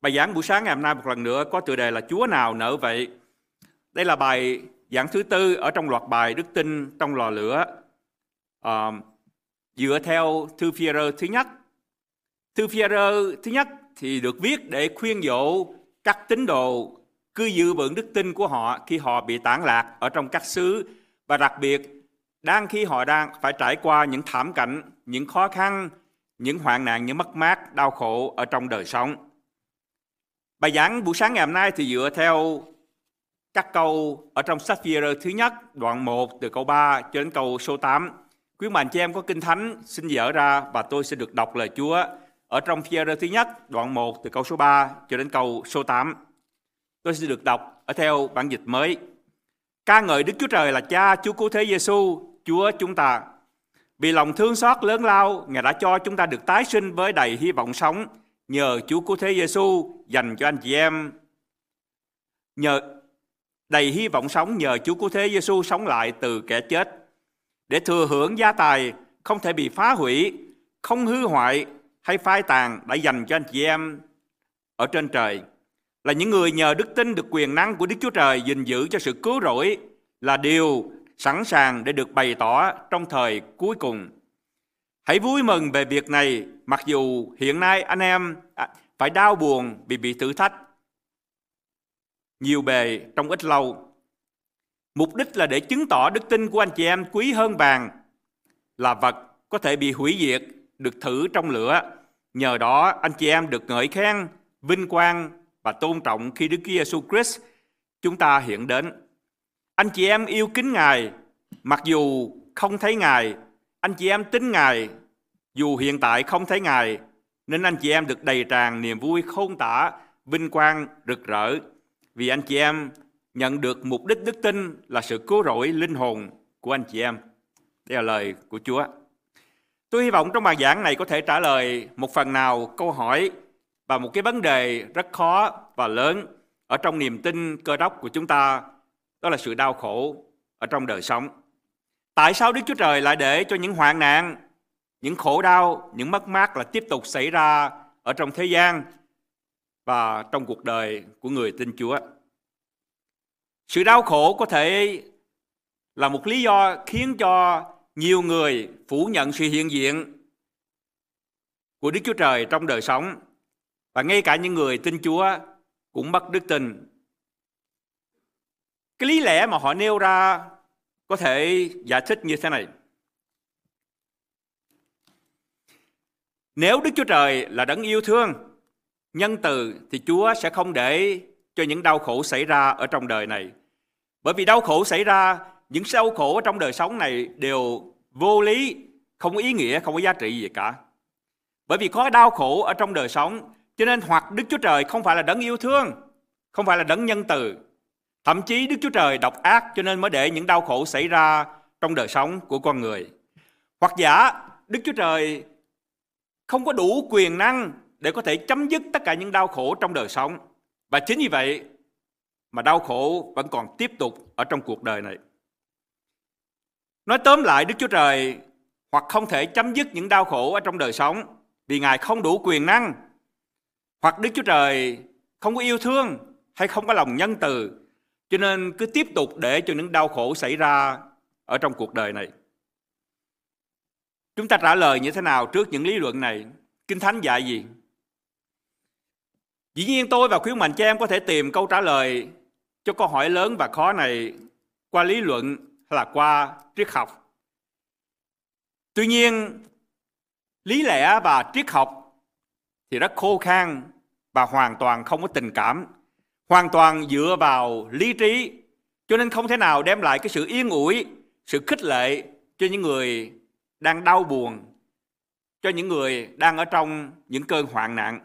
Bài giảng buổi sáng ngày hôm nay một lần nữa có tựa đề là Chúa nào nở vậy. Đây là bài giảng thứ tư ở trong loạt bài Đức tin trong lò lửa. À, dựa theo thư phi thứ nhất. Thư phi thứ nhất thì được viết để khuyên dỗ các tín đồ cứ giữ vững đức tin của họ khi họ bị tản lạc ở trong các xứ và đặc biệt đang khi họ đang phải trải qua những thảm cảnh, những khó khăn, những hoạn nạn, những mất mát, đau khổ ở trong đời sống. Bài giảng buổi sáng ngày hôm nay thì dựa theo các câu ở trong sách phi thứ nhất, đoạn 1 từ câu 3 cho đến câu số 8. Quý bạn chị em có kinh thánh xin dở ra và tôi sẽ được đọc lời Chúa ở trong phi thứ nhất, đoạn 1 từ câu số 3 cho đến câu số 8. Tôi sẽ được đọc ở theo bản dịch mới. Ca ngợi Đức Chúa Trời là Cha, Chúa Cứu Thế Giêsu, Chúa chúng ta. Vì lòng thương xót lớn lao, Ngài đã cho chúng ta được tái sinh với đầy hy vọng sống nhờ Chúa Cứu Thế Giêsu dành cho anh chị em. Nhờ đầy hy vọng sống nhờ Chúa Cứu Thế Giêsu sống lại từ kẻ chết để thừa hưởng gia tài không thể bị phá hủy, không hư hoại hay phai tàn đã dành cho anh chị em ở trên trời là những người nhờ đức tin được quyền năng của Đức Chúa Trời gìn giữ cho sự cứu rỗi là điều sẵn sàng để được bày tỏ trong thời cuối cùng. Hãy vui mừng về việc này, mặc dù hiện nay anh em à, phải đau buồn vì bị thử thách nhiều bề trong ít lâu. Mục đích là để chứng tỏ đức tin của anh chị em quý hơn vàng là vật có thể bị hủy diệt, được thử trong lửa. Nhờ đó anh chị em được ngợi khen, vinh quang và tôn trọng khi Đức Chúa Giêsu Christ chúng ta hiện đến. Anh chị em yêu kính Ngài, mặc dù không thấy Ngài, anh chị em tin Ngài, dù hiện tại không thấy Ngài, nên anh chị em được đầy tràn niềm vui không tả, vinh quang, rực rỡ. Vì anh chị em nhận được mục đích đức tin là sự cứu rỗi linh hồn của anh chị em. Đây là lời của Chúa. Tôi hy vọng trong bài giảng này có thể trả lời một phần nào câu hỏi và một cái vấn đề rất khó và lớn ở trong niềm tin cơ đốc của chúng ta đó là sự đau khổ ở trong đời sống. Tại sao Đức Chúa Trời lại để cho những hoạn nạn, những khổ đau, những mất mát là tiếp tục xảy ra ở trong thế gian và trong cuộc đời của người tin Chúa? Sự đau khổ có thể là một lý do khiến cho nhiều người phủ nhận sự hiện diện của Đức Chúa Trời trong đời sống và ngay cả những người tin Chúa cũng mất đức tin. Cái lý lẽ mà họ nêu ra có thể giải thích như thế này. Nếu Đức Chúa Trời là đấng yêu thương, nhân từ thì Chúa sẽ không để cho những đau khổ xảy ra ở trong đời này. Bởi vì đau khổ xảy ra, những đau khổ ở trong đời sống này đều vô lý, không có ý nghĩa, không có giá trị gì cả. Bởi vì có đau khổ ở trong đời sống cho nên hoặc Đức Chúa Trời không phải là đấng yêu thương, không phải là đấng nhân từ. Thậm chí Đức Chúa Trời độc ác cho nên mới để những đau khổ xảy ra trong đời sống của con người. Hoặc giả, Đức Chúa Trời không có đủ quyền năng để có thể chấm dứt tất cả những đau khổ trong đời sống. Và chính vì vậy mà đau khổ vẫn còn tiếp tục ở trong cuộc đời này. Nói tóm lại, Đức Chúa Trời hoặc không thể chấm dứt những đau khổ ở trong đời sống vì Ngài không đủ quyền năng, hoặc Đức Chúa Trời không có yêu thương hay không có lòng nhân từ cho nên cứ tiếp tục để cho những đau khổ xảy ra ở trong cuộc đời này. Chúng ta trả lời như thế nào trước những lý luận này? Kinh Thánh dạy gì? Dĩ nhiên tôi và khuyến mạnh cho em có thể tìm câu trả lời cho câu hỏi lớn và khó này qua lý luận hay là qua triết học. Tuy nhiên, lý lẽ và triết học thì rất khô khan và hoàn toàn không có tình cảm, hoàn toàn dựa vào lý trí, cho nên không thể nào đem lại cái sự yên ủi, sự khích lệ cho những người đang đau buồn, cho những người đang ở trong những cơn hoạn nạn.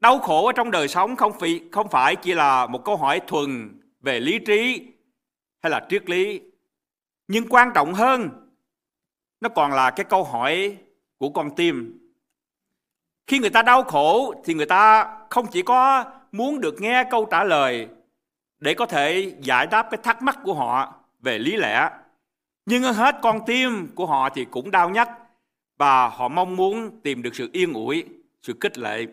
Đau khổ ở trong đời sống không phải, không phải chỉ là một câu hỏi thuần về lý trí hay là triết lý, nhưng quan trọng hơn, nó còn là cái câu hỏi của con tim khi người ta đau khổ thì người ta không chỉ có muốn được nghe câu trả lời để có thể giải đáp cái thắc mắc của họ về lý lẽ. Nhưng hơn hết con tim của họ thì cũng đau nhất và họ mong muốn tìm được sự yên ủi, sự kích lệ.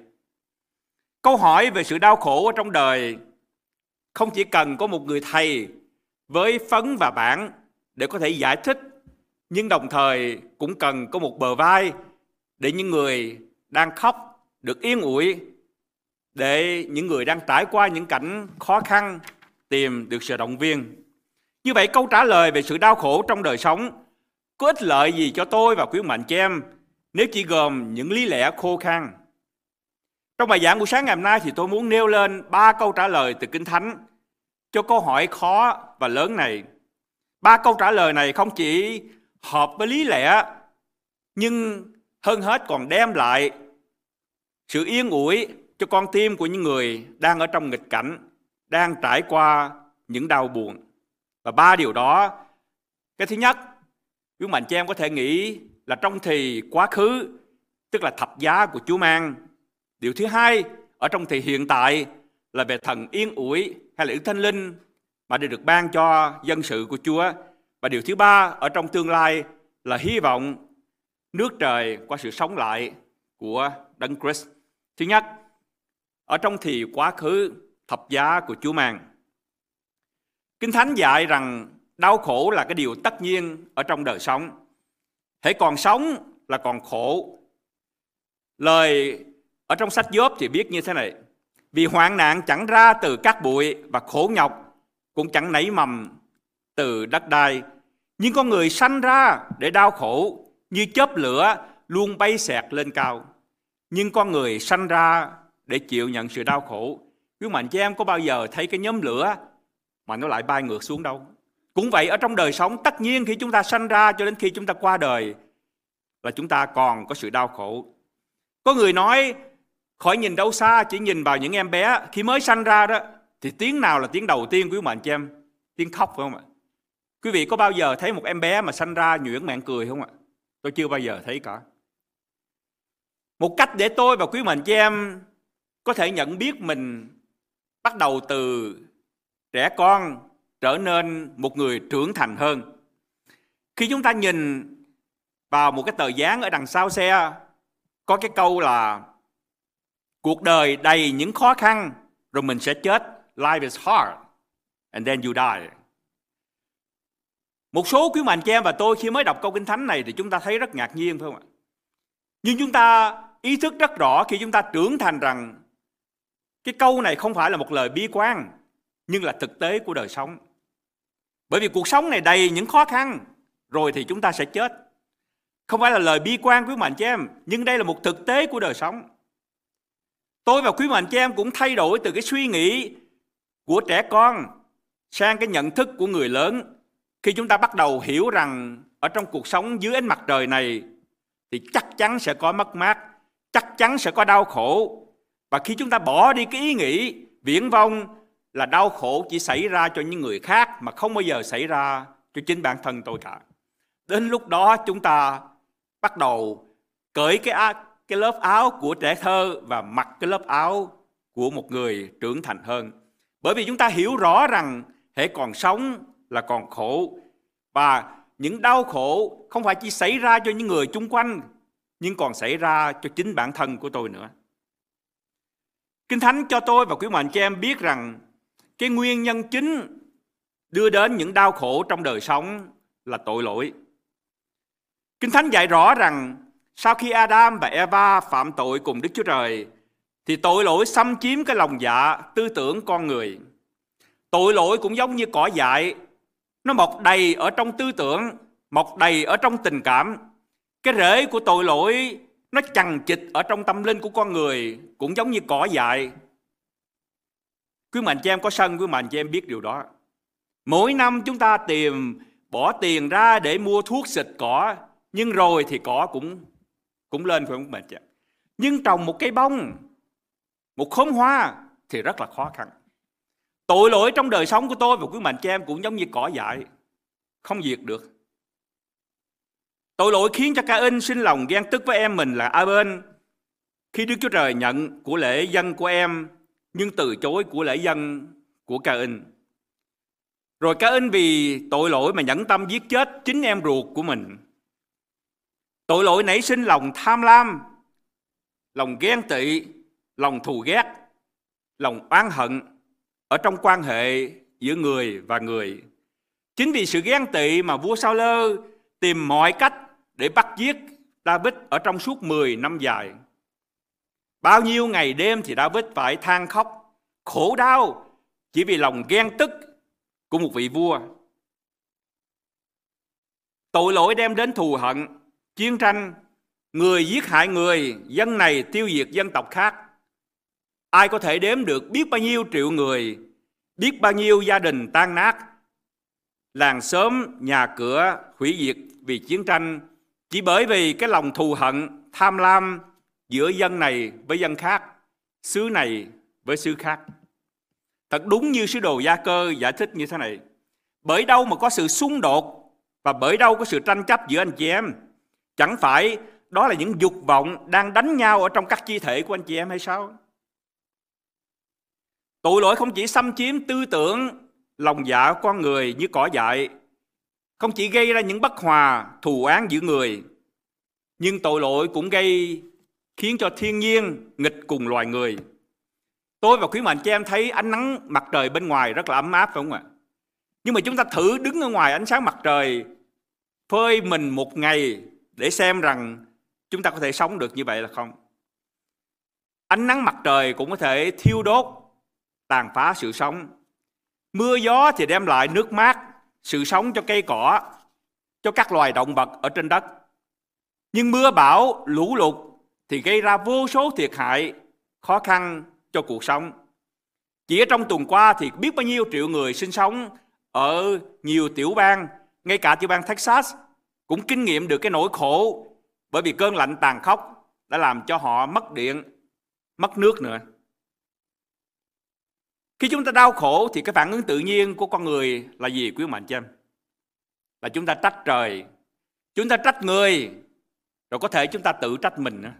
Câu hỏi về sự đau khổ ở trong đời không chỉ cần có một người thầy với phấn và bản để có thể giải thích, nhưng đồng thời cũng cần có một bờ vai để những người đang khóc được yên ủi, để những người đang trải qua những cảnh khó khăn tìm được sự động viên. Như vậy câu trả lời về sự đau khổ trong đời sống có ích lợi gì cho tôi và quý mạnh chị em nếu chỉ gồm những lý lẽ khô khan. Trong bài giảng buổi sáng ngày hôm nay thì tôi muốn nêu lên ba câu trả lời từ Kinh Thánh cho câu hỏi khó và lớn này. Ba câu trả lời này không chỉ hợp với lý lẽ, nhưng hơn hết còn đem lại sự yên ủi cho con tim của những người đang ở trong nghịch cảnh, đang trải qua những đau buồn. Và ba điều đó, cái thứ nhất, quý mạnh chị em có thể nghĩ là trong thì quá khứ, tức là thập giá của Chúa mang. Điều thứ hai, ở trong thì hiện tại là về thần yên ủi hay là Đức Thánh Linh mà đã được ban cho dân sự của Chúa. Và điều thứ ba ở trong tương lai là hy vọng nước trời qua sự sống lại của Đấng Christ. Thứ nhất, ở trong thì quá khứ, thập giá của Chúa mang. Kinh Thánh dạy rằng đau khổ là cái điều tất nhiên ở trong đời sống. Hãy còn sống là còn khổ. Lời ở trong sách Gióp thì viết như thế này. Vì hoạn nạn chẳng ra từ các bụi và khổ nhọc, cũng chẳng nảy mầm từ đất đai. Nhưng con người sanh ra để đau khổ, như chớp lửa luôn bay xẹt lên cao. Nhưng con người sanh ra để chịu nhận sự đau khổ. Quý mạnh chị em có bao giờ thấy cái nhóm lửa mà nó lại bay ngược xuống đâu? Cũng vậy, ở trong đời sống, tất nhiên khi chúng ta sanh ra cho đến khi chúng ta qua đời là chúng ta còn có sự đau khổ. Có người nói, khỏi nhìn đâu xa, chỉ nhìn vào những em bé khi mới sanh ra đó thì tiếng nào là tiếng đầu tiên quý mạnh chị em? Tiếng khóc phải không ạ? Quý vị có bao giờ thấy một em bé mà sanh ra nhuyễn mạng cười không ạ? Tôi chưa bao giờ thấy cả. Một cách để tôi và quý mạnh chị em có thể nhận biết mình bắt đầu từ trẻ con trở nên một người trưởng thành hơn. Khi chúng ta nhìn vào một cái tờ dán ở đằng sau xe, có cái câu là, cuộc đời đầy những khó khăn, rồi mình sẽ chết. Life is hard, and then you die. Một số quý mạnh chị em và tôi khi mới đọc câu kinh thánh này thì chúng ta thấy rất ngạc nhiên, phải không ạ? Nhưng chúng ta ý thức rất rõ khi chúng ta trưởng thành rằng cái câu này không phải là một lời bi quan nhưng là thực tế của đời sống. Bởi vì cuộc sống này đầy những khó khăn rồi thì chúng ta sẽ chết. Không phải là lời bi quan quý mạnh chị em, nhưng đây là một thực tế của đời sống. Tôi và quý mạnh chị em cũng thay đổi từ cái suy nghĩ của trẻ con sang cái nhận thức của người lớn khi chúng ta bắt đầu hiểu rằng ở trong cuộc sống dưới ánh mặt trời này thì chắc chắn sẽ có mất mát, chắc chắn sẽ có đau khổ. Và khi chúng ta bỏ đi cái ý nghĩ viễn vông là đau khổ chỉ xảy ra cho những người khác mà không bao giờ xảy ra cho chính bản thân tôi cả. Đến lúc đó chúng ta bắt đầu cởi cái cái lớp áo của trẻ thơ và mặc cái lớp áo của một người trưởng thành hơn. Bởi vì chúng ta hiểu rõ rằng hệ còn sống là còn khổ và những đau khổ không phải chỉ xảy ra cho những người chung quanh, nhưng còn xảy ra cho chính bản thân của tôi nữa. Kinh Thánh cho tôi và quý mạnh cho em biết rằng cái nguyên nhân chính đưa đến những đau khổ trong đời sống là tội lỗi. Kinh Thánh dạy rõ rằng sau khi Adam và Eva phạm tội cùng Đức Chúa Trời thì tội lỗi xâm chiếm cái lòng dạ tư tưởng con người. Tội lỗi cũng giống như cỏ dại, nó mọc đầy ở trong tư tưởng, mọc đầy ở trong tình cảm. Cái rễ của tội lỗi nó chằng chịt ở trong tâm linh của con người cũng giống như cỏ dại Quý mạnh chị em có sân, quý mạnh chị em biết điều đó. Mỗi năm chúng ta tìm bỏ tiền ra để mua thuốc xịt cỏ, nhưng rồi thì cỏ cũng cũng lên phải không mạnh chị em? Nhưng trồng một cây bông, một khóm hoa thì rất là khó khăn. Tội lỗi trong đời sống của tôi và quý mạnh chị em cũng giống như cỏ dại, không diệt được. Tội lỗi khiến cho ca in sinh lòng ghen tức với em mình là aben khi Đức Chúa Trời nhận của lễ dân của em nhưng từ chối của lễ dân của ca in. Rồi ca in vì tội lỗi mà nhẫn tâm giết chết chính em ruột của mình. Tội lỗi nảy sinh lòng tham lam, lòng ghen tị, lòng thù ghét lòng oán hận ở trong quan hệ giữa người và người. Chính vì sự ghen tị mà vua Sao Lơ tìm mọi cách để bắt giết David ở trong suốt 10 năm dài. Bao nhiêu ngày đêm thì David phải than khóc, khổ đau chỉ vì lòng ghen tức của một vị vua. Tội lỗi đem đến thù hận, chiến tranh, người giết hại người, dân này tiêu diệt dân tộc khác. Ai có thể đếm được biết bao nhiêu triệu người, biết bao nhiêu gia đình tan nát, làng xóm, nhà cửa hủy diệt vì chiến tranh chỉ bởi vì cái lòng thù hận, tham lam giữa dân này với dân khác, xứ này với xứ khác. Thật đúng như sứ đồ Gia Cơ giải thích như thế này. Bởi đâu mà có sự xung đột và bởi đâu có sự tranh chấp giữa anh chị em? Chẳng phải đó là những dục vọng đang đánh nhau ở trong các chi thể của anh chị em hay sao? Tội lỗi không chỉ xâm chiếm tư tưởng, lòng dạ con người như cỏ dại, không chỉ gây ra những bất hòa, thù oán giữa người, nhưng tội lỗi cũng gây khiến cho thiên nhiên nghịch cùng loài người. Tôi và quý mạnh cho em thấy ánh nắng mặt trời bên ngoài rất là ấm áp phải không ạ? Nhưng mà chúng ta thử đứng ở ngoài ánh sáng mặt trời phơi mình một ngày để xem rằng chúng ta có thể sống được như vậy là không? Ánh nắng mặt trời cũng có thể thiêu đốt, tàn phá sự sống. Mưa gió thì đem lại nước mát, sự sống cho cây cỏ, cho các loài động vật ở trên đất. Nhưng mưa bão, lũ lụt thì gây ra vô số thiệt hại, khó khăn cho cuộc sống. Chỉ ở trong tuần qua thì biết bao nhiêu triệu người sinh sống ở nhiều tiểu bang, ngay cả tiểu bang Texas cũng kinh nghiệm được cái nỗi khổ bởi vì cơn lạnh tàn khốc đã làm cho họ mất điện, mất nước nữa. Khi chúng ta đau khổ thì cái phản ứng tự nhiên của con người là gì quý mạnh chị em? Là chúng ta trách trời, chúng ta trách người, rồi có thể chúng ta tự trách mình nữa.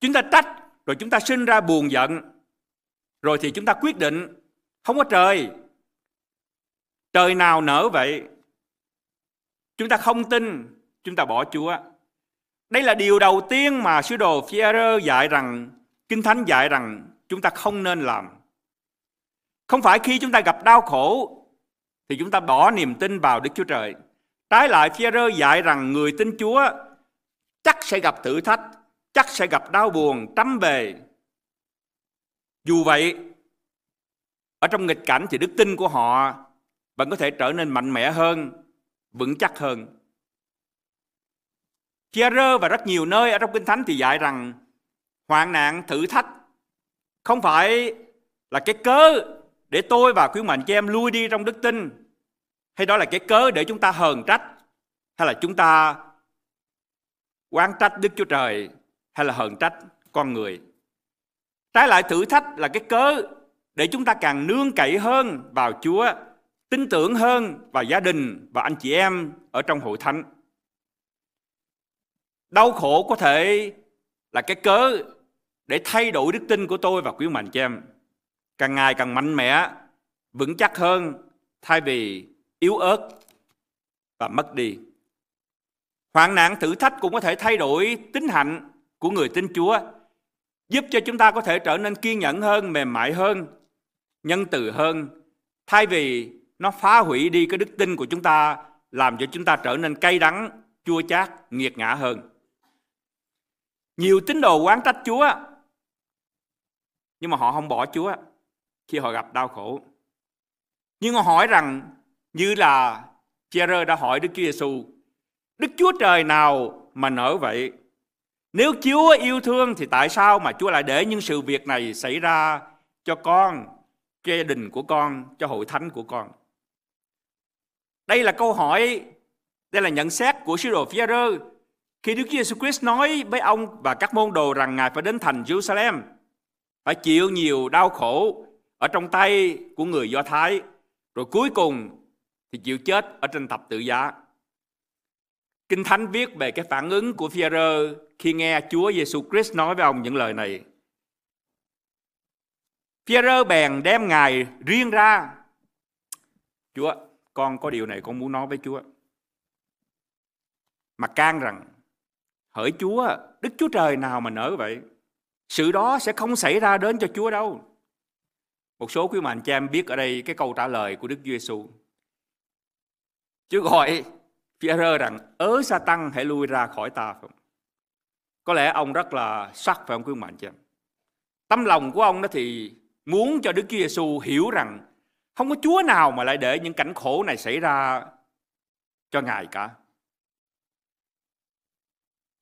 Chúng ta trách rồi chúng ta sinh ra buồn giận rồi thì chúng ta quyết định không có trời trời nào nở vậy chúng ta không tin chúng ta bỏ chúa đây là điều đầu tiên mà sứ đồ Phi-e-rơ dạy rằng kinh thánh dạy rằng chúng ta không nên làm không phải khi chúng ta gặp đau khổ thì chúng ta bỏ niềm tin vào Đức Chúa Trời. Trái lại phi rơ dạy rằng người tin Chúa chắc sẽ gặp thử thách chắc sẽ gặp đau buồn trăm bề. Dù vậy, ở trong nghịch cảnh thì đức tin của họ vẫn có thể trở nên mạnh mẽ hơn, vững chắc hơn. Chia-rơ và rất nhiều nơi ở trong Kinh Thánh thì dạy rằng hoạn nạn, thử thách không phải là cái cớ để tôi và quý mạnh cho em lui đi trong đức tin hay đó là cái cớ để chúng ta hờn trách hay là chúng ta quan trách Đức Chúa Trời hay là hờn trách con người. Trái lại thử thách là cái cớ để chúng ta càng nương cậy hơn vào Chúa, tin tưởng hơn vào gia đình và anh chị em ở trong hội thánh. Đau khổ có thể là cái cớ để thay đổi đức tin của tôi và quý mạnh chị em. Càng ngày càng mạnh mẽ, vững chắc hơn thay vì yếu ớt và mất đi. Hoạn nạn thử thách cũng có thể thay đổi tính hạnh của người tin Chúa giúp cho chúng ta có thể trở nên kiên nhẫn hơn, mềm mại hơn, nhân từ hơn thay vì nó phá hủy đi cái đức tin của chúng ta làm cho chúng ta trở nên cay đắng, chua chát, nghiệt ngã hơn. Nhiều tín đồ quán trách Chúa nhưng mà họ không bỏ Chúa khi họ gặp đau khổ. Nhưng họ hỏi rằng như là Chia-rơ đã hỏi Đức Chúa Giêsu, Đức Chúa Trời nào mà nở vậy? Nếu Chúa yêu thương thì tại sao mà Chúa lại để những sự việc này xảy ra cho con, cho gia đình của con, cho hội thánh của con? Đây là câu hỏi, đây là nhận xét của sứ đồ phi rơ khi Đức Chúa Jesus Christ nói với ông và các môn đồ rằng Ngài phải đến thành Jerusalem, phải chịu nhiều đau khổ ở trong tay của người Do Thái, rồi cuối cùng thì chịu chết ở trên thập tự giá. Kinh Thánh viết về cái phản ứng của phi rơ khi nghe Chúa Giêsu Christ nói với ông những lời này. Phi-rơ bèn đem Ngài riêng ra. Chúa, con có điều này con muốn nói với Chúa. Mà can rằng, hỡi Chúa, Đức Chúa Trời nào mà nỡ vậy? Sự đó sẽ không xảy ra đến cho Chúa đâu. Một số quý mạnh cha em biết ở đây cái câu trả lời của Đức Chúa Giêsu. Chúa gọi Phi-rơ rằng, ớ sa tăng hãy lui ra khỏi ta không? Có lẽ ông rất là sắc phải không quý mạnh cha em? Tâm lòng của ông đó thì muốn cho Đức Chúa Giêsu hiểu rằng không có Chúa nào mà lại để những cảnh khổ này xảy ra cho Ngài cả.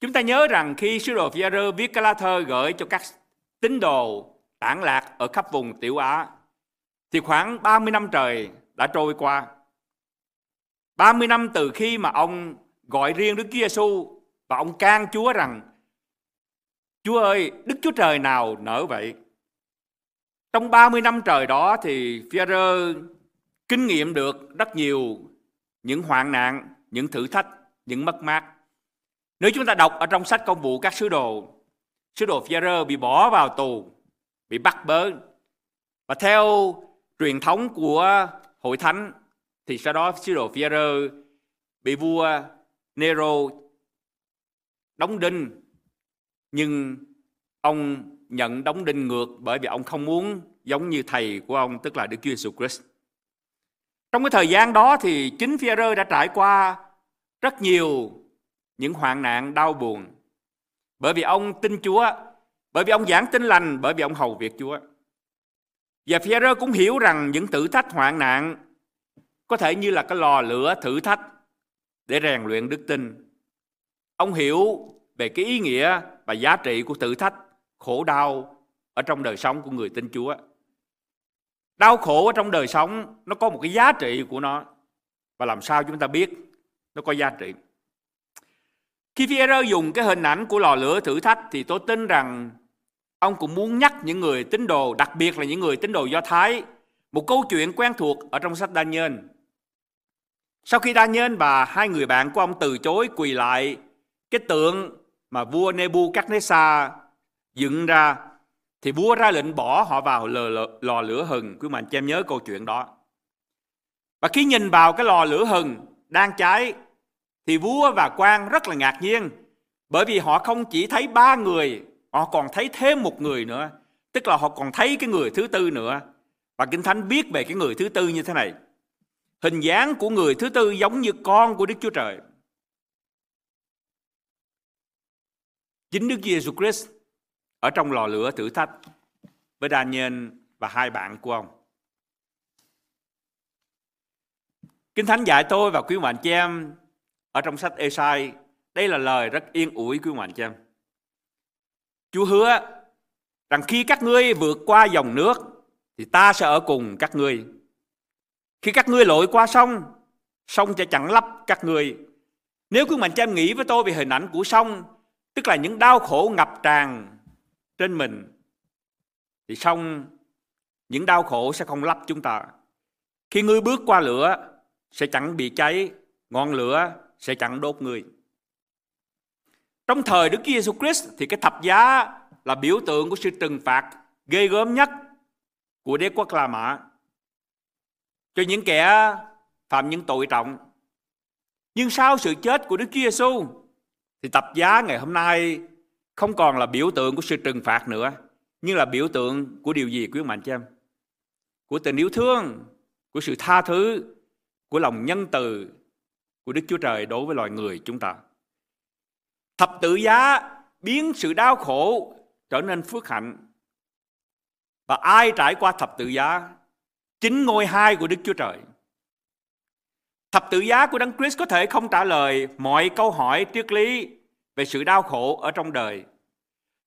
Chúng ta nhớ rằng khi sứ đồ Phi-rơ viết cái lá thơ gửi cho các tín đồ tản lạc ở khắp vùng Tiểu Á thì khoảng 30 năm trời đã trôi qua. 30 năm từ khi mà ông gọi riêng Đức Chúa Giêsu và ông can Chúa rằng Chúa ơi, Đức Chúa Trời nào nở vậy? Trong 30 năm trời đó thì Phi-rơ kinh nghiệm được rất nhiều những hoạn nạn, những thử thách, những mất mát. Nếu chúng ta đọc ở trong sách công vụ các sứ đồ, sứ đồ Phi-rơ bị bỏ vào tù, bị bắt bớ. Và theo truyền thống của hội thánh thì sau đó sứ đồ Phi-rơ bị vua Nero đóng đinh nhưng ông nhận đóng đinh ngược bởi vì ông không muốn giống như thầy của ông tức là Đức Chúa Jesus Christ. Trong cái thời gian đó thì chính Phi-rơ đã trải qua rất nhiều những hoạn nạn đau buồn bởi vì ông tin Chúa, bởi vì ông giảng tin lành, bởi vì ông hầu việc Chúa. Và Phêrô cũng hiểu rằng những thử thách hoạn nạn có thể như là cái lò lửa thử thách để rèn luyện đức tin. Ông hiểu về cái ý nghĩa và giá trị của thử thách, khổ đau ở trong đời sống của người tin Chúa. Đau khổ ở trong đời sống nó có một cái giá trị của nó. Và làm sao chúng ta biết nó có giá trị. Khi Pierre dùng cái hình ảnh của lò lửa thử thách thì tôi tin rằng ông cũng muốn nhắc những người tín đồ, đặc biệt là những người tín đồ Do Thái, một câu chuyện quen thuộc ở trong sách Daniel. Sau khi Daniel và hai người bạn của ông từ chối quỳ lại cái tượng mà vua Nebuchadnezzar dựng ra thì vua ra lệnh bỏ họ vào lò, lò lửa hừng. Quý mạnh cho em nhớ câu chuyện đó. Và khi nhìn vào cái lò lửa hừng đang cháy thì vua và quan rất là ngạc nhiên, bởi vì họ không chỉ thấy ba người, họ còn thấy thêm một người nữa. Tức là họ còn thấy cái người thứ tư nữa. Và kinh thánh biết về cái người thứ tư như thế này. Hình dáng của người thứ tư giống như con của đức chúa trời. Chính đức giêsu christ ở trong lò lửa thử thách với Daniel và hai bạn của ông. Kinh Thánh dạy tôi và quý bạn chị em ở trong sách Esai, đây là lời rất yên ủi quý Mạnh chị em. Chúa hứa rằng khi các ngươi vượt qua dòng nước thì ta sẽ ở cùng các ngươi. Khi các ngươi lội qua sông, sông sẽ chẳng lấp các ngươi. Nếu quý Mạnh chị em nghĩ với tôi về hình ảnh của sông, tức là những đau khổ ngập tràn trên mình thì sông, những đau khổ sẽ không lấp chúng ta. Khi ngươi bước qua lửa sẽ chẳng bị cháy, ngọn lửa sẽ chẳng đốt người. Trong thời Đức Giêsu Christ thì cái thập giá là biểu tượng của sự trừng phạt ghê gớm nhất của đế quốc La Mã cho những kẻ phạm những tội trọng. Nhưng sau sự chết của Đức Chúa Giêsu thì tập giá ngày hôm nay không còn là biểu tượng của sự trừng phạt nữa, nhưng là biểu tượng của điều gì quý mạnh cho em? Của tình yêu thương, của sự tha thứ, của lòng nhân từ của Đức Chúa Trời đối với loài người chúng ta. Thập tự giá biến sự đau khổ trở nên phước hạnh. Và ai trải qua thập tự giá? Chính ngôi hai của Đức Chúa Trời. Thập tự giá của Đấng Christ có thể không trả lời mọi câu hỏi triết lý về sự đau khổ ở trong đời.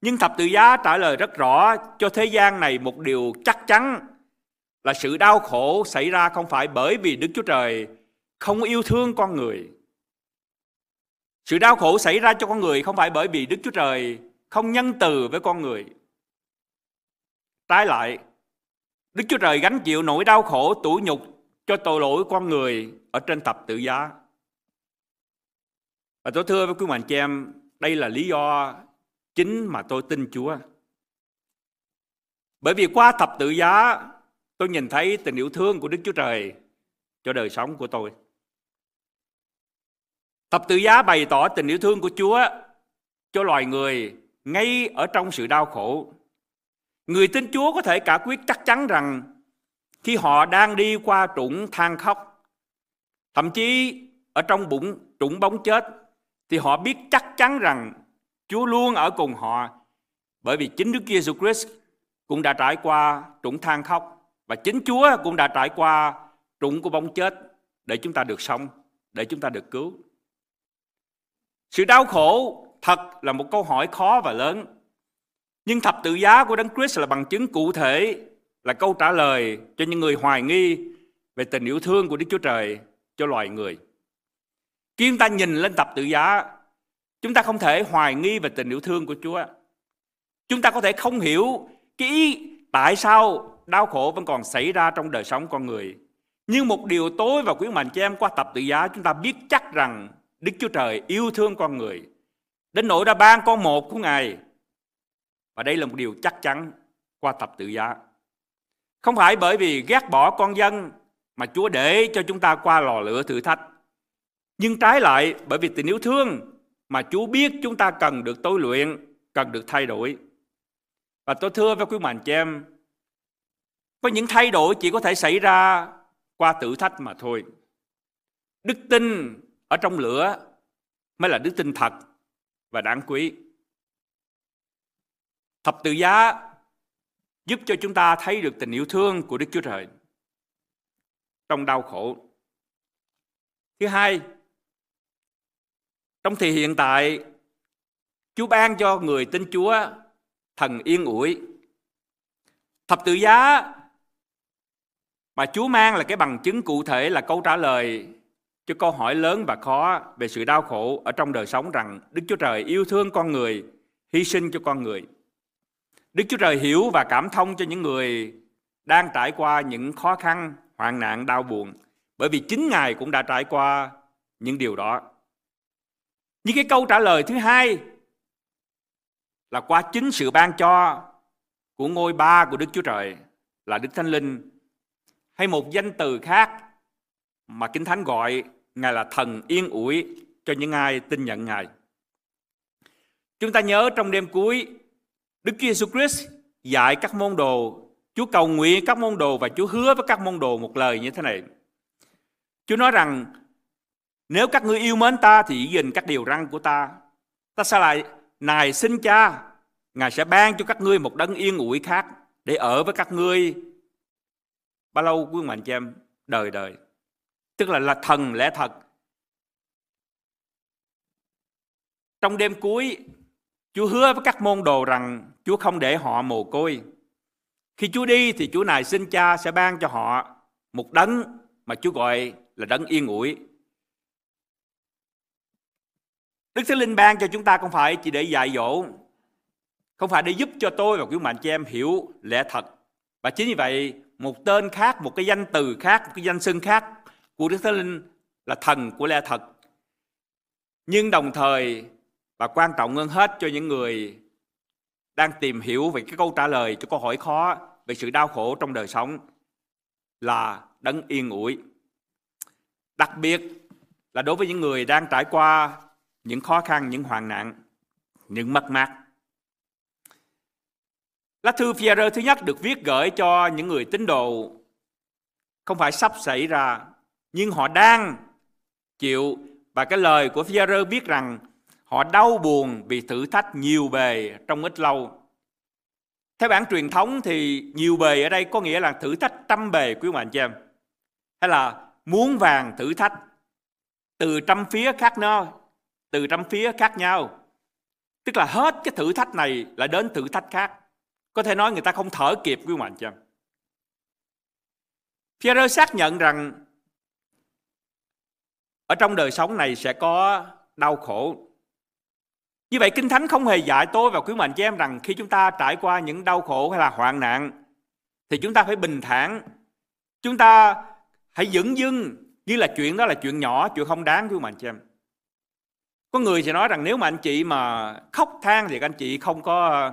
Nhưng thập tự giá trả lời rất rõ cho thế gian này một điều chắc chắn là sự đau khổ xảy ra không phải bởi vì Đức Chúa Trời không yêu thương con người. Sự đau khổ xảy ra cho con người không phải bởi vì Đức Chúa Trời không nhân từ với con người. Trái lại, Đức Chúa Trời gánh chịu nỗi đau khổ tủi nhục cho tội lỗi con người ở trên thập tự giá. Và tôi thưa với quý mạnh chị em, đây là lý do chính mà tôi tin Chúa. Bởi vì qua thập tự giá, tôi nhìn thấy tình yêu thương của Đức Chúa Trời cho đời sống của tôi. Thập tự giá bày tỏ tình yêu thương của Chúa cho loài người ngay ở trong sự đau khổ. Người tin Chúa có thể cả quyết chắc chắn rằng khi họ đang đi qua trũng than khóc, thậm chí ở trong bụng trũng bóng chết, thì họ biết chắc chắn rằng Chúa luôn ở cùng họ bởi vì chính Đức Giêsu Christ cũng đã trải qua trũng than khóc và chính Chúa cũng đã trải qua trũng của bóng chết để chúng ta được sống, để chúng ta được cứu. Sự đau khổ thật là một câu hỏi khó và lớn. Nhưng thập tự giá của Đấng Christ là bằng chứng cụ thể, là câu trả lời cho những người hoài nghi về tình yêu thương của Đức Chúa Trời cho loài người. Khi chúng ta nhìn lên thập tự giá, chúng ta không thể hoài nghi về tình yêu thương của Chúa. Chúng ta có thể không hiểu cái ý tại sao đau khổ vẫn còn xảy ra trong đời sống con người. Nhưng một điều tối và quý mạnh cho em qua tập tự giá chúng ta biết chắc rằng Đức Chúa Trời yêu thương con người. Đến nỗi đã ban con một của Ngài. Và đây là một điều chắc chắn qua tập tự giá. Không phải bởi vì ghét bỏ con dân mà Chúa để cho chúng ta qua lò lửa thử thách. Nhưng trái lại bởi vì tình yêu thương mà Chúa biết chúng ta cần được tối luyện, cần được thay đổi. Và tôi thưa với quý mạnh chị em, có những thay đổi chỉ có thể xảy ra qua thử thách mà thôi. Đức tin ở trong lửa mới là đức tin thật và đáng quý. Thập tự giá giúp cho chúng ta thấy được tình yêu thương của Đức Chúa Trời trong đau khổ. Thứ hai, trong thì hiện tại, Chúa ban cho người tin Chúa thần yên ủi. Thập tự giá mà Chúa mang là cái bằng chứng cụ thể là câu trả lời cho câu hỏi lớn và khó về sự đau khổ ở trong đời sống rằng Đức Chúa Trời yêu thương con người, hy sinh cho con người. Đức Chúa Trời hiểu và cảm thông cho những người đang trải qua những khó khăn, hoạn nạn, đau buồn. Bởi vì chính Ngài cũng đã trải qua những điều đó. Nhưng cái câu trả lời thứ hai là qua chính sự ban cho của ngôi ba của Đức Chúa Trời là Đức Thánh Linh hay một danh từ khác mà Kinh Thánh gọi Ngài là thần yên ủi cho những ai tin nhận Ngài. Chúng ta nhớ trong đêm cuối, Đức Chúa Jesus Christ dạy các môn đồ, Chúa cầu nguyện các môn đồ và Chúa hứa với các môn đồ một lời như thế này. Chúa nói rằng nếu các ngươi yêu mến ta thì giữ gìn các điều răn của ta. Ta sẽ lại ngài xin cha, Ngài sẽ ban cho các ngươi một đấng yên ủi khác để ở với các ngươi bao lâu quý mạnh chị em đời đời tức là là thần lẽ thật trong đêm cuối Chúa hứa với các môn đồ rằng Chúa không để họ mồ côi. Khi Chúa đi thì Chúa này xin cha sẽ ban cho họ một đấng mà Chúa gọi là đấng yên ủi. Đức Thánh Linh ban cho chúng ta không phải chỉ để dạy dỗ, không phải để giúp cho tôi và quý mạnh chị em hiểu lẽ thật. Và chính vì vậy, một tên khác, một cái danh từ khác, một cái danh xưng khác của Đức Thánh Linh là thần của lẽ thật. Nhưng đồng thời và quan trọng hơn hết cho những người đang tìm hiểu về cái câu trả lời cho câu hỏi khó về sự đau khổ trong đời sống là đấng yên ủi. Đặc biệt là đối với những người đang trải qua những khó khăn, những hoàn nạn, những mất mát. Lá thư Pierre thứ nhất được viết gửi cho những người tín đồ không phải sắp xảy ra, nhưng họ đang chịu và cái lời của phi biết rằng họ đau buồn vì thử thách nhiều bề trong ít lâu. Theo bản truyền thống thì nhiều bề ở đây có nghĩa là thử thách trăm bề, quý bạn chị em. Hay là muốn vàng thử thách từ trăm phía khác nhau từ trăm phía khác nhau. Tức là hết cái thử thách này là đến thử thách khác. Có thể nói người ta không thở kịp, quý bạn chị em. Pierre xác nhận rằng ở trong đời sống này sẽ có đau khổ. Như vậy Kinh Thánh không hề dạy tôi và quý mệnh chị em rằng khi chúng ta trải qua những đau khổ hay là hoạn nạn thì chúng ta phải bình thản. Chúng ta hãy dững dưng như là chuyện đó là chuyện nhỏ, chuyện không đáng quý mệnh chị em. Có người sẽ nói rằng nếu mà anh chị mà khóc than thì anh chị không có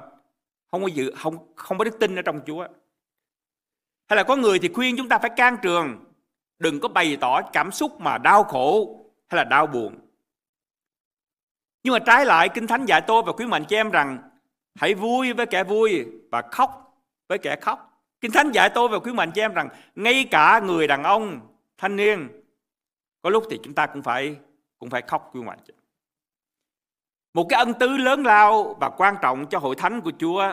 không có dự không không có đức tin ở trong Chúa. Hay là có người thì khuyên chúng ta phải can trường, đừng có bày tỏ cảm xúc mà đau khổ hay là đau buồn. Nhưng mà trái lại, Kinh Thánh dạy tôi và khuyến mạnh cho em rằng, hãy vui với kẻ vui và khóc với kẻ khóc. Kinh Thánh dạy tôi và khuyến mạnh cho em rằng, ngay cả người đàn ông, thanh niên, có lúc thì chúng ta cũng phải cũng phải khóc khuyến mạnh. Một cái ân tứ lớn lao và quan trọng cho hội thánh của Chúa,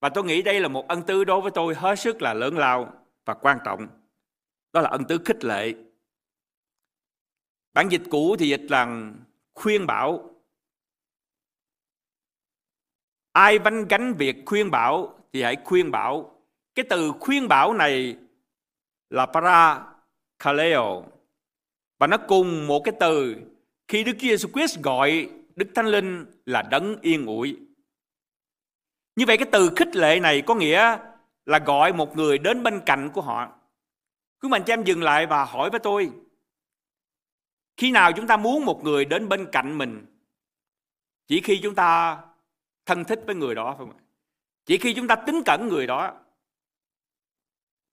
và tôi nghĩ đây là một ân tứ đối với tôi hết sức là lớn lao và quan trọng. Đó là ân tứ khích lệ. Bản dịch cũ thì dịch là khuyên bảo. Ai vánh gánh việc khuyên bảo thì hãy khuyên bảo. Cái từ khuyên bảo này là para kaleo và nó cùng một cái từ khi Đức Giêsu Christ gọi Đức Thánh Linh là đấng yên ủi. Như vậy cái từ khích lệ này có nghĩa là gọi một người đến bên cạnh của họ. Quý mạnh cho em dừng lại và hỏi với tôi. Khi nào chúng ta muốn một người đến bên cạnh mình? Chỉ khi chúng ta thân thích với người đó phải không? Chỉ khi chúng ta tính cẩn người đó.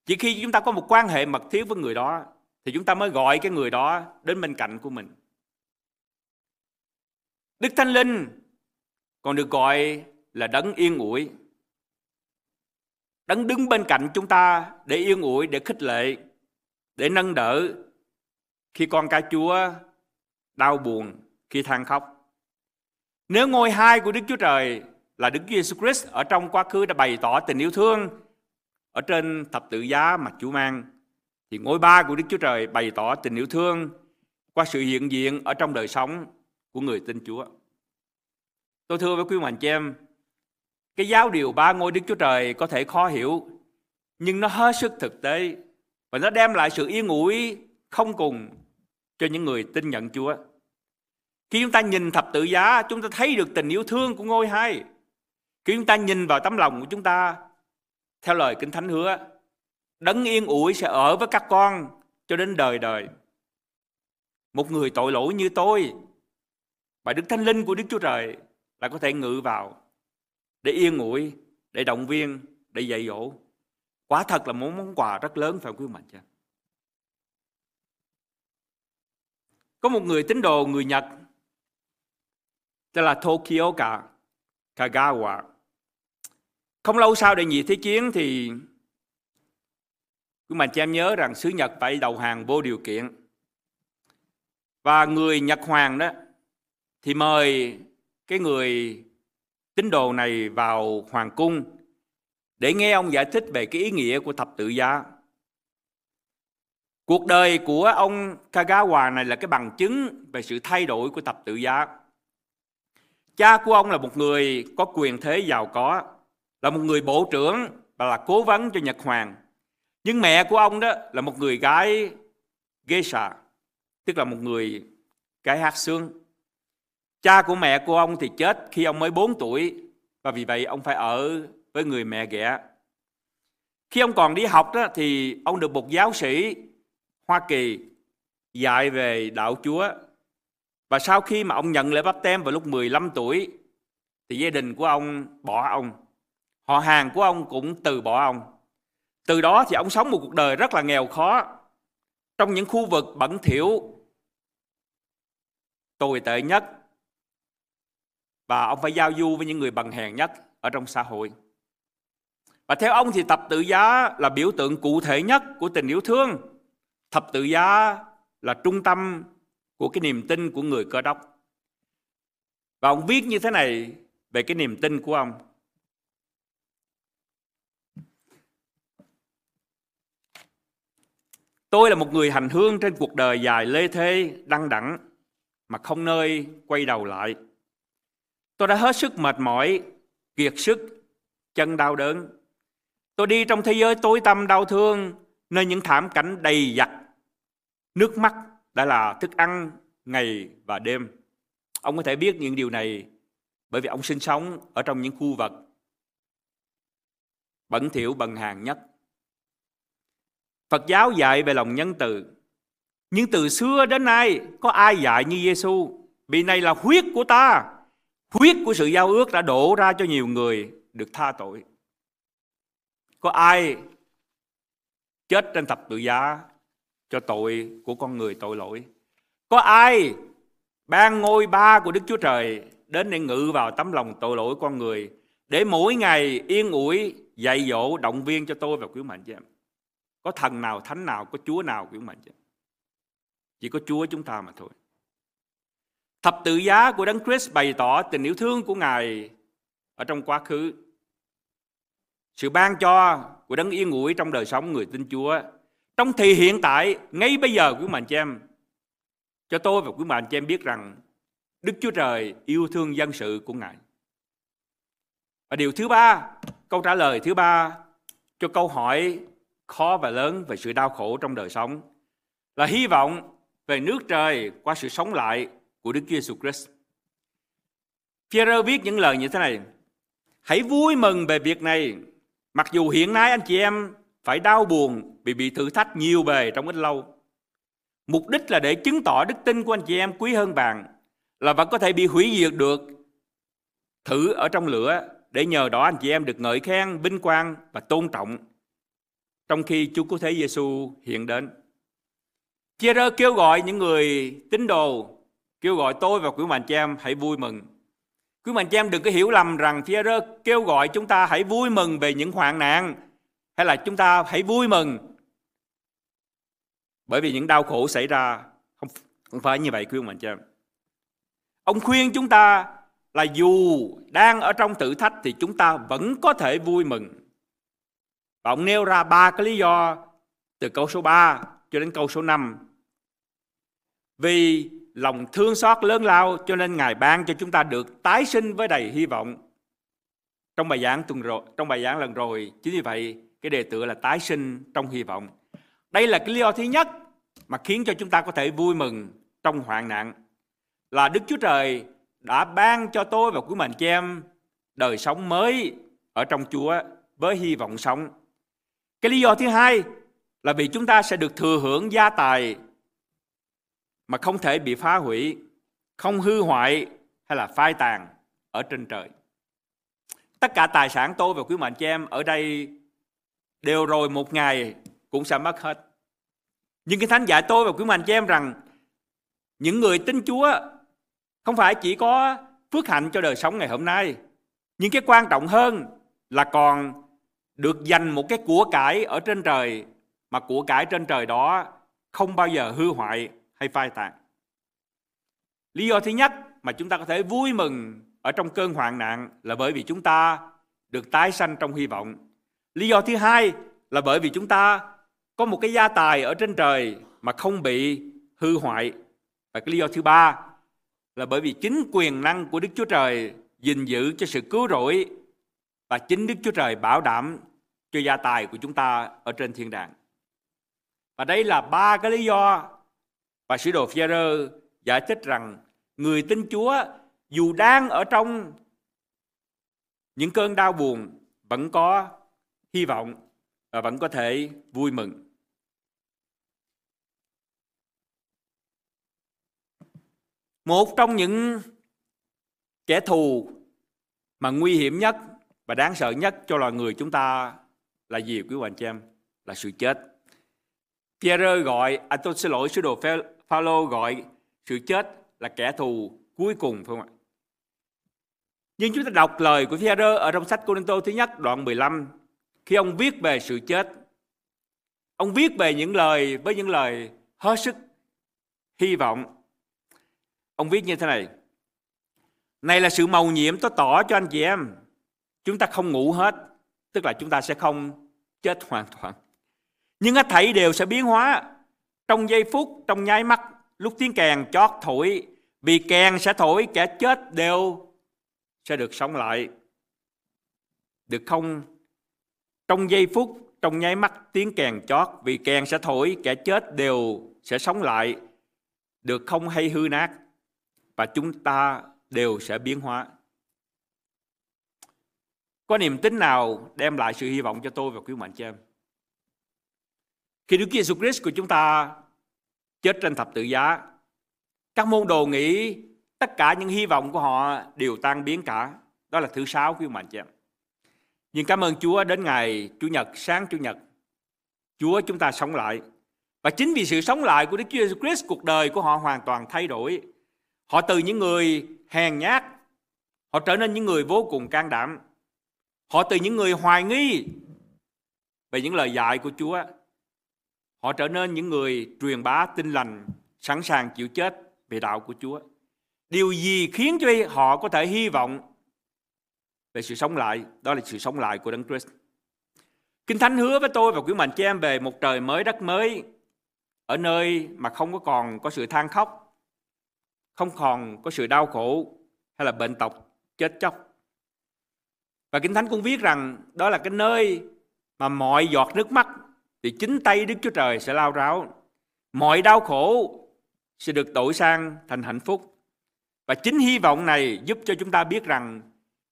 Chỉ khi chúng ta có một quan hệ mật thiết với người đó thì chúng ta mới gọi cái người đó đến bên cạnh của mình. Đức Thánh Linh còn được gọi là đấng yên ủi. Đấng đứng bên cạnh chúng ta để yên ủi, để khích lệ, để nâng đỡ khi con cái Chúa đau buồn, khi than khóc. Nếu ngôi hai của Đức Chúa Trời là Đức Giêsu Christ ở trong quá khứ đã bày tỏ tình yêu thương ở trên thập tự giá mà Chúa mang, thì ngôi ba của Đức Chúa Trời bày tỏ tình yêu thương qua sự hiện diện ở trong đời sống của người tin Chúa. Tôi thưa với quý mạnh chị em, cái giáo điều ba ngôi Đức Chúa Trời có thể khó hiểu, nhưng nó hết sức thực tế và nó đem lại sự yên ủi không cùng cho những người tin nhận Chúa. Khi chúng ta nhìn thập tự giá, chúng ta thấy được tình yêu thương của ngôi hai. Khi chúng ta nhìn vào tấm lòng của chúng ta, theo lời Kinh Thánh hứa, đấng yên ủi sẽ ở với các con cho đến đời đời. Một người tội lỗi như tôi, và Đức Thánh Linh của Đức Chúa Trời là có thể ngự vào để yên ủi, để động viên, để dạy dỗ. Quả thật là một món quà rất lớn phải không quý mạnh chứ? Có một người tín đồ người Nhật, tên là Tokyo Kagawa. Không lâu sau đệ nhị thế chiến thì quý mạnh cho em nhớ rằng xứ Nhật phải đầu hàng vô điều kiện. Và người Nhật Hoàng đó thì mời cái người tín đồ này vào hoàng cung để nghe ông giải thích về cái ý nghĩa của thập tự giá. Cuộc đời của ông Kagawa này là cái bằng chứng về sự thay đổi của thập tự giá. Cha của ông là một người có quyền thế giàu có, là một người bộ trưởng và là cố vấn cho Nhật Hoàng. Nhưng mẹ của ông đó là một người gái geisha, tức là một người gái hát xương. Cha của mẹ của ông thì chết khi ông mới 4 tuổi và vì vậy ông phải ở với người mẹ ghẻ. Khi ông còn đi học đó, thì ông được một giáo sĩ Hoa Kỳ dạy về đạo Chúa. Và sau khi mà ông nhận lễ bắp tem vào lúc 15 tuổi, thì gia đình của ông bỏ ông. Họ hàng của ông cũng từ bỏ ông. Từ đó thì ông sống một cuộc đời rất là nghèo khó trong những khu vực bẩn thỉu, tồi tệ nhất, và ông phải giao du với những người bằng hèn nhất ở trong xã hội. Và theo ông thì thập tự giá là biểu tượng cụ thể nhất của tình yêu thương. Thập tự giá là trung tâm của cái niềm tin của người cơ đốc. Và ông viết như thế này về cái niềm tin của ông. Tôi là một người hành hương trên cuộc đời dài lê thê, đăng đẳng, mà không nơi quay đầu lại. Tôi đã hết sức mệt mỏi, kiệt sức, chân đau đớn. Tôi đi trong thế giới tối tăm đau thương, nơi những thảm cảnh đầy giặc. Nước mắt đã là thức ăn ngày và đêm. Ông có thể biết những điều này bởi vì ông sinh sống ở trong những khu vực bẩn thỉu bần hàng nhất. Phật giáo dạy về lòng nhân từ. Nhưng từ xưa đến nay có ai dạy như Giêsu? Vì này là huyết của ta Huyết của sự giao ước đã đổ ra cho nhiều người được tha tội. Có ai chết trên thập tự giá cho tội của con người tội lỗi? Có ai ban ngôi ba của Đức Chúa Trời đến để ngự vào tấm lòng tội lỗi con người để mỗi ngày yên ủi, dạy dỗ, động viên cho tôi và quý mạnh chị em. Có thần nào, thánh nào, có Chúa nào quý mạnh chị em. Chỉ có Chúa chúng ta mà thôi. Thập tự giá của Đấng Christ bày tỏ tình yêu thương của Ngài ở trong quá khứ. Sự ban cho của Đấng yên ủi trong đời sống người tin Chúa. Trong thì hiện tại, ngay bây giờ quý mạnh chị em, cho tôi và quý mạnh chị em biết rằng Đức Chúa Trời yêu thương dân sự của Ngài. Và điều thứ ba, câu trả lời thứ ba cho câu hỏi khó và lớn về sự đau khổ trong đời sống là hy vọng về nước trời qua sự sống lại của Đức Chúa Giêsu Christ. Pierre viết những lời như thế này: Hãy vui mừng về việc này, mặc dù hiện nay anh chị em phải đau buồn vì bị thử thách nhiều bề trong ít lâu. Mục đích là để chứng tỏ đức tin của anh chị em quý hơn vàng, là vẫn có thể bị hủy diệt được thử ở trong lửa để nhờ đó anh chị em được ngợi khen, vinh quang và tôn trọng trong khi Chúa Cứu Thế Giêsu hiện đến. Chia-rơ kêu gọi những người tín đồ, kêu gọi tôi và quý mạnh chị em hãy vui mừng. Quý mạnh chị em đừng có hiểu lầm rằng Chia-rơ kêu gọi chúng ta hãy vui mừng về những hoạn nạn hay là chúng ta hãy vui mừng bởi vì những đau khổ xảy ra không, không phải như vậy quý mạnh chị em. Ông khuyên chúng ta là dù đang ở trong thử thách thì chúng ta vẫn có thể vui mừng. Và ông nêu ra ba cái lý do từ câu số 3 cho đến câu số 5. Vì lòng thương xót lớn lao cho nên Ngài ban cho chúng ta được tái sinh với đầy hy vọng. Trong bài giảng tuần rồi, trong bài giảng lần rồi, chính vì vậy cái đề tựa là tái sinh trong hy vọng. Đây là cái lý do thứ nhất mà khiến cho chúng ta có thể vui mừng trong hoạn nạn là Đức Chúa Trời đã ban cho tôi và quý mệnh chị em đời sống mới ở trong Chúa với hy vọng sống. Cái lý do thứ hai là vì chúng ta sẽ được thừa hưởng gia tài mà không thể bị phá hủy, không hư hoại hay là phai tàn ở trên trời. Tất cả tài sản tôi và quý mạnh chị em ở đây đều rồi một ngày cũng sẽ mất hết. Nhưng cái thánh dạy tôi và quý mạnh chị em rằng những người tin Chúa không phải chỉ có phước hạnh cho đời sống ngày hôm nay, nhưng cái quan trọng hơn là còn được dành một cái của cải ở trên trời mà của cải trên trời đó không bao giờ hư hoại hay phai tàn. Lý do thứ nhất mà chúng ta có thể vui mừng ở trong cơn hoạn nạn là bởi vì chúng ta được tái sanh trong hy vọng. Lý do thứ hai là bởi vì chúng ta có một cái gia tài ở trên trời mà không bị hư hoại. Và cái lý do thứ ba là bởi vì chính quyền năng của Đức Chúa Trời gìn giữ cho sự cứu rỗi và chính Đức Chúa Trời bảo đảm cho gia tài của chúng ta ở trên thiên đàng. Và đây là ba cái lý do và sứ đồ phi giải thích rằng người tin Chúa dù đang ở trong những cơn đau buồn vẫn có hy vọng và vẫn có thể vui mừng. Một trong những kẻ thù mà nguy hiểm nhất và đáng sợ nhất cho loài người chúng ta là gì quý anh chị em? Là sự chết. Pierre gọi, à tôi xin lỗi, sứ đồ Phaolô gọi sự chết là kẻ thù cuối cùng, phải không ạ? Nhưng chúng ta đọc lời của Pierre ở trong sách Cô-rinh-tô thứ nhất, đoạn 15 khi ông viết về sự chết. Ông viết về những lời, với những lời hết sức hy vọng Ông viết như thế này. Này là sự màu nhiệm tôi tỏ cho anh chị em. Chúng ta không ngủ hết. Tức là chúng ta sẽ không chết hoàn toàn. Nhưng hết thảy đều sẽ biến hóa. Trong giây phút, trong nháy mắt, lúc tiếng kèn chót thổi. Vì kèn sẽ thổi, kẻ chết đều sẽ được sống lại. Được không? Trong giây phút, trong nháy mắt tiếng kèn chót, vì kèn sẽ thổi, kẻ chết đều sẽ sống lại. Được không hay hư nát và chúng ta đều sẽ biến hóa. Có niềm tin nào đem lại sự hy vọng cho tôi và quý mạnh cho em? Khi Đức Giêsu Christ của chúng ta chết trên thập tự giá, các môn đồ nghĩ tất cả những hy vọng của họ đều tan biến cả. Đó là thứ sáu quý mạnh chị em. Nhưng cảm ơn Chúa đến ngày Chủ nhật, sáng Chủ nhật, Chúa chúng ta sống lại. Và chính vì sự sống lại của Đức Chúa Jesus Christ, cuộc đời của họ hoàn toàn thay đổi. Họ từ những người hèn nhát, họ trở nên những người vô cùng can đảm. Họ từ những người hoài nghi về những lời dạy của Chúa, họ trở nên những người truyền bá tin lành, sẵn sàng chịu chết về đạo của Chúa. Điều gì khiến cho họ có thể hy vọng về sự sống lại? Đó là sự sống lại của Đấng Christ. Kinh Thánh hứa với tôi và quý mạnh chị em về một trời mới đất mới ở nơi mà không có còn có sự than khóc, không còn có sự đau khổ hay là bệnh tật chết chóc. Và Kinh Thánh cũng viết rằng đó là cái nơi mà mọi giọt nước mắt thì chính tay Đức Chúa Trời sẽ lao ráo. Mọi đau khổ sẽ được đổi sang thành hạnh phúc. Và chính hy vọng này giúp cho chúng ta biết rằng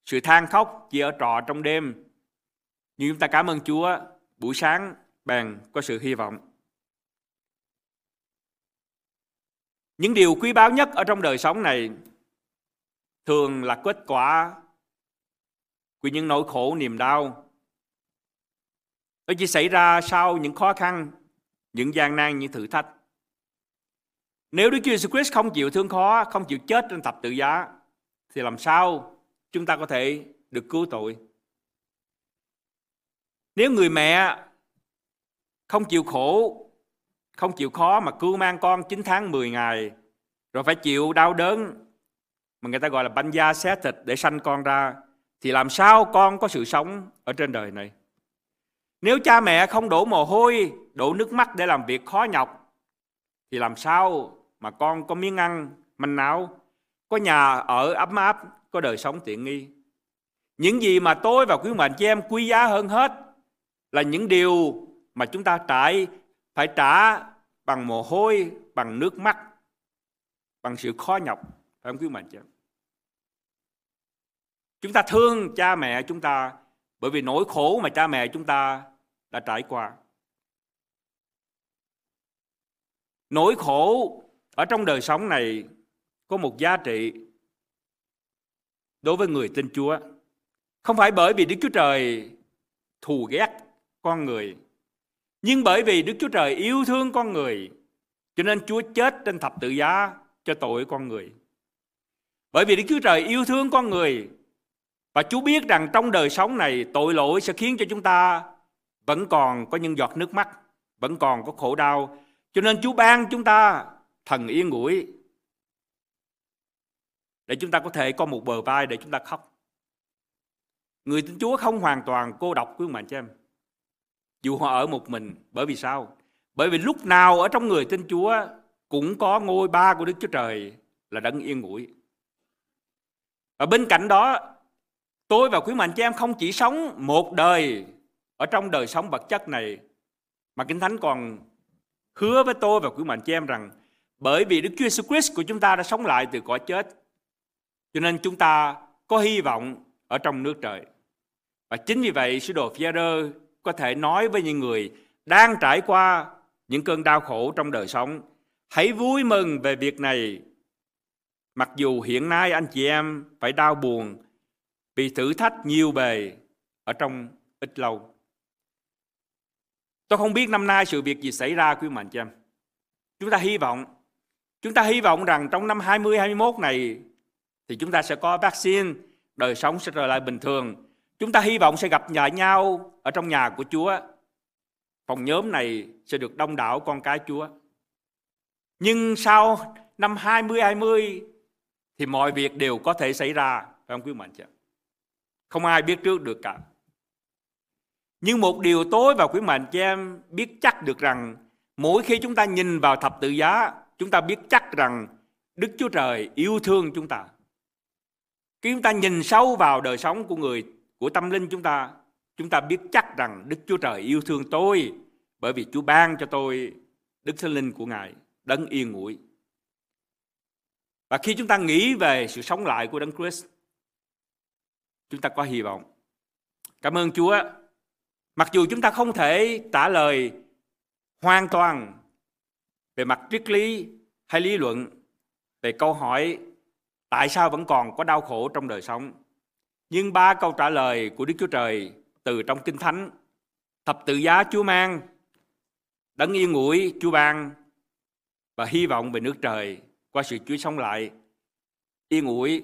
sự than khóc chỉ ở trọ trong đêm. Nhưng chúng ta cảm ơn Chúa, buổi sáng bèn có sự hy vọng. Những điều quý báu nhất ở trong đời sống này thường là kết quả của những nỗi khổ niềm đau. Nó chỉ xảy ra sau những khó khăn, những gian nan, những thử thách. Nếu Đức Chúa Jesus Christ không chịu thương khó, không chịu chết trên thập tự giá, thì làm sao chúng ta có thể được cứu tội? Nếu người mẹ không chịu khổ, không chịu khó mà cứu mang con 9 tháng 10 ngày, rồi phải chịu đau đớn mà người ta gọi là banh da xé thịt để sanh con ra, thì làm sao con có sự sống ở trên đời này? Nếu cha mẹ không đổ mồ hôi, đổ nước mắt để làm việc khó nhọc, thì làm sao mà con có miếng ăn, manh áo, có nhà ở ấm áp, có đời sống tiện nghi. Những gì mà tôi và quý mệnh chị em quý giá hơn hết là những điều mà chúng ta trải phải trả bằng mồ hôi, bằng nước mắt, bằng sự khó nhọc. Phải không quý mệnh chị em? Chúng ta thương cha mẹ chúng ta bởi vì nỗi khổ mà cha mẹ chúng ta đã trải qua. Nỗi khổ ở trong đời sống này có một giá trị đối với người tin Chúa. Không phải bởi vì Đức Chúa Trời thù ghét con người, nhưng bởi vì Đức Chúa Trời yêu thương con người, cho nên Chúa chết trên thập tự giá cho tội con người. Bởi vì Đức Chúa Trời yêu thương con người và Chúa biết rằng trong đời sống này tội lỗi sẽ khiến cho chúng ta vẫn còn có những giọt nước mắt, vẫn còn có khổ đau. Cho nên Chúa ban chúng ta thần yên ngủi để chúng ta có thể có một bờ vai để chúng ta khóc. Người tin Chúa không hoàn toàn cô độc quý bạn chị em. Dù họ ở một mình, bởi vì sao? Bởi vì lúc nào ở trong người tin Chúa cũng có ngôi ba của Đức Chúa Trời là đấng yên ngủi. Và bên cạnh đó, tôi và quý mạnh chị em không chỉ sống một đời ở trong đời sống vật chất này, mà Kinh Thánh còn hứa với tôi và quý mạnh chị em rằng bởi vì Đức Chúa Jesus Christ của chúng ta đã sống lại từ cõi chết, cho nên chúng ta có hy vọng ở trong nước trời. Và chính vì vậy, sứ đồ phi có thể nói với những người đang trải qua những cơn đau khổ trong đời sống, hãy vui mừng về việc này. Mặc dù hiện nay anh chị em phải đau buồn bị thử thách nhiều bề ở trong ít lâu. Tôi không biết năm nay sự việc gì xảy ra quý mạnh cho em. Chúng ta hy vọng Chúng ta hy vọng rằng trong năm 2021 này thì chúng ta sẽ có vaccine, đời sống sẽ trở lại bình thường. Chúng ta hy vọng sẽ gặp nhà nhau ở trong nhà của Chúa. Phòng nhóm này sẽ được đông đảo con cái Chúa. Nhưng sau năm 2020 thì mọi việc đều có thể xảy ra, phải không quý mạnh chứ? Không ai biết trước được cả. Nhưng một điều tối và quý mạnh cho em biết chắc được rằng mỗi khi chúng ta nhìn vào thập tự giá chúng ta biết chắc rằng Đức Chúa Trời yêu thương chúng ta. Khi chúng ta nhìn sâu vào đời sống của người, của tâm linh chúng ta, chúng ta biết chắc rằng Đức Chúa Trời yêu thương tôi bởi vì Chúa ban cho tôi Đức Thánh Linh của Ngài, đấng yên ngủi. Và khi chúng ta nghĩ về sự sống lại của Đấng Christ, chúng ta có hy vọng. Cảm ơn Chúa. Mặc dù chúng ta không thể trả lời hoàn toàn về mặt triết lý hay lý luận về câu hỏi tại sao vẫn còn có đau khổ trong đời sống. Nhưng ba câu trả lời của Đức Chúa Trời từ trong Kinh Thánh, thập tự giá Chúa mang, đấng yên ngủi Chúa ban và hy vọng về nước trời qua sự Chúa sống lại. Yên ủi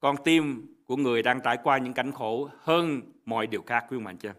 con tim của người đang trải qua những cảnh khổ hơn mọi điều khác, quý ông bà anh chị em.